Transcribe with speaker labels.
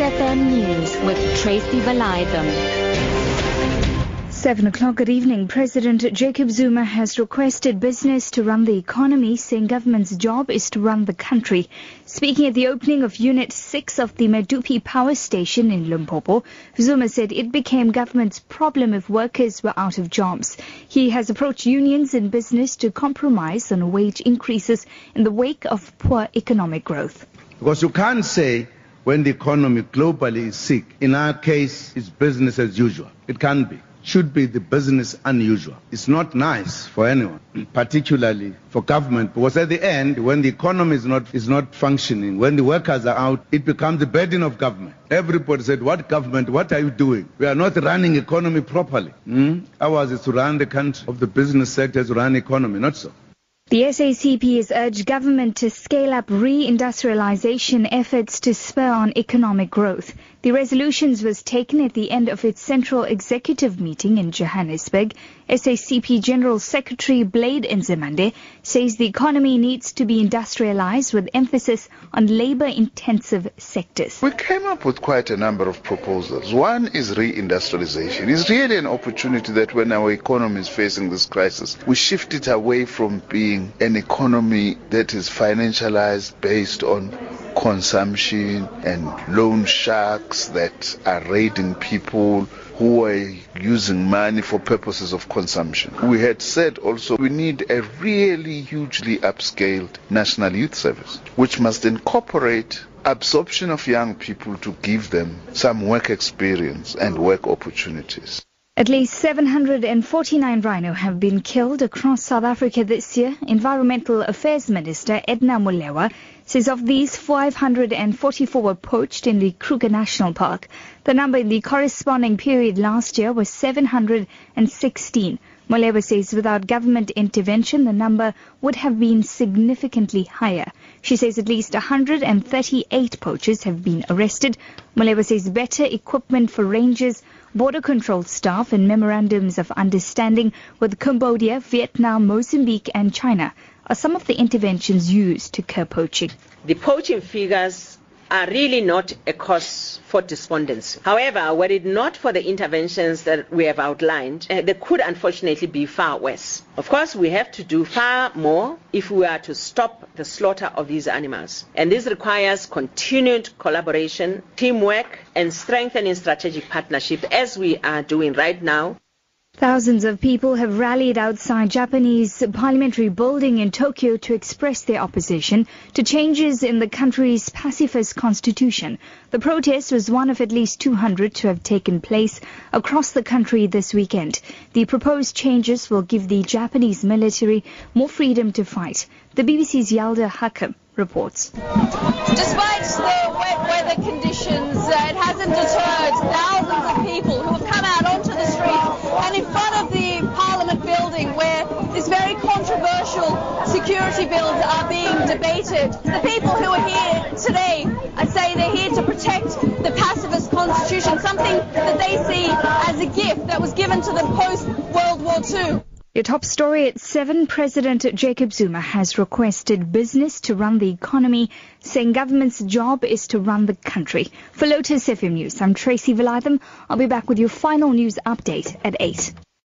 Speaker 1: FM News with Tracy Valaydham.
Speaker 2: Seven o'clock at evening. President Jacob Zuma has requested business to run the economy, saying government's job is to run the country. Speaking at the opening of Unit 6 of the Medupi power station in Limpopo, Zuma said it became government's problem if workers were out of jobs. He has approached unions and business to compromise on wage increases in the wake of poor economic growth.
Speaker 3: Because you can't say when the economy globally is sick, in our case, it's business as usual. It can't be should be the business unusual. It's not nice for anyone, particularly for government, because at the end, when the economy is not, is not functioning, when the workers are out, it becomes the burden of government. Everybody said, what government, what are you doing? We are not running economy properly. Hmm? Ours is to run the country, of the business sector to run economy, not so.
Speaker 2: The SACP has urged government to scale up re-industrialization efforts to spur on economic growth. The resolutions was taken at the end of its central executive meeting in Johannesburg. SACP General Secretary Blade Nzimande says the economy needs to be industrialized with emphasis on labor-intensive sectors.
Speaker 4: We came up with quite a number of proposals. One is re-industrialization. It's really an opportunity that when our economy is facing this crisis, we shift it away from being an economy that is financialized based on consumption and loan sharks that are raiding people who are using money for purposes of consumption. We had said also we need a really hugely upscaled national youth service, which must incorporate absorption of young people to give them some work experience and work opportunities.
Speaker 2: At least 749 rhino have been killed across South Africa this year. Environmental Affairs Minister Edna Molewa says of these, 544 were poached in the Kruger National Park. The number in the corresponding period last year was 716. Molewa says without government intervention, the number would have been significantly higher. She says at least 138 poachers have been arrested. Molewa says better equipment for rangers border control staff and memorandums of understanding with Cambodia, Vietnam, Mozambique and China are some of the interventions used to curb poaching.
Speaker 5: The poaching figures are really not a cause for despondency. However, were it not for the interventions that we have outlined, uh, they could unfortunately be far worse. Of course, we have to do far more if we are to stop the slaughter of these animals. And this requires continued collaboration, teamwork, and strengthening strategic partnership as we are doing right now.
Speaker 2: Thousands of people have rallied outside Japanese parliamentary building in Tokyo to express their opposition to changes in the country's pacifist constitution. The protest was one of at least 200 to have taken place across the country this weekend. The proposed changes will give the Japanese military more freedom to fight. The BBC's Yalda Hakim reports.
Speaker 6: Despite
Speaker 2: Your top story at 7, President Jacob Zuma has requested business to run the economy, saying government's job is to run the country. For Lotus FM News, I'm Tracy Valaydham. I'll be back with your final news update at 8.